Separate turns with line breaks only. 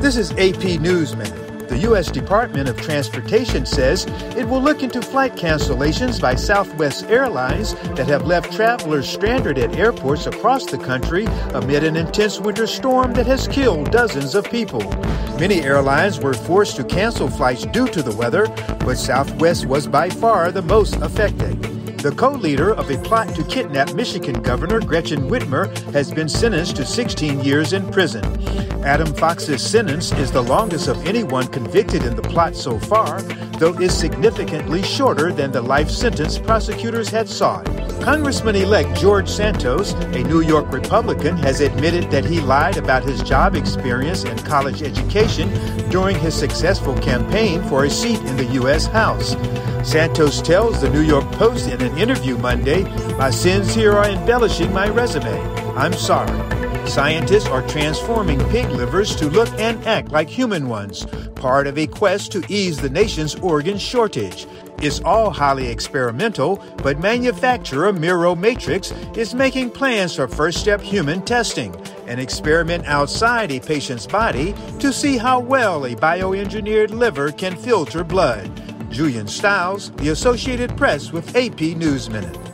This is AP News. The U.S. Department of Transportation says it will look into flight cancellations by Southwest Airlines that have left travelers stranded at airports across the country amid an intense winter storm that has killed dozens of people. Many airlines were forced to cancel flights due to the weather, but Southwest was by far the most affected. The co leader of a plot to kidnap Michigan Governor Gretchen Whitmer has been sentenced to 16 years in prison. Adam Fox's sentence is the longest of anyone convicted in the plot so far, though is significantly shorter than the life sentence prosecutors had sought. Congressman elect George Santos, a New York Republican, has admitted that he lied about his job experience and college education during his successful campaign for a seat in the U.S. House. Santos tells the New York Post in an interview Monday, My sins here are embellishing my resume. I'm sorry. Scientists are transforming pig livers to look and act like human ones, part of a quest to ease the nation's organ shortage. It's all highly experimental, but manufacturer Miromatrix is making plans for first step human testing, an experiment outside a patient's body to see how well a bioengineered liver can filter blood. Julian Stiles, The Associated Press with AP News Minute.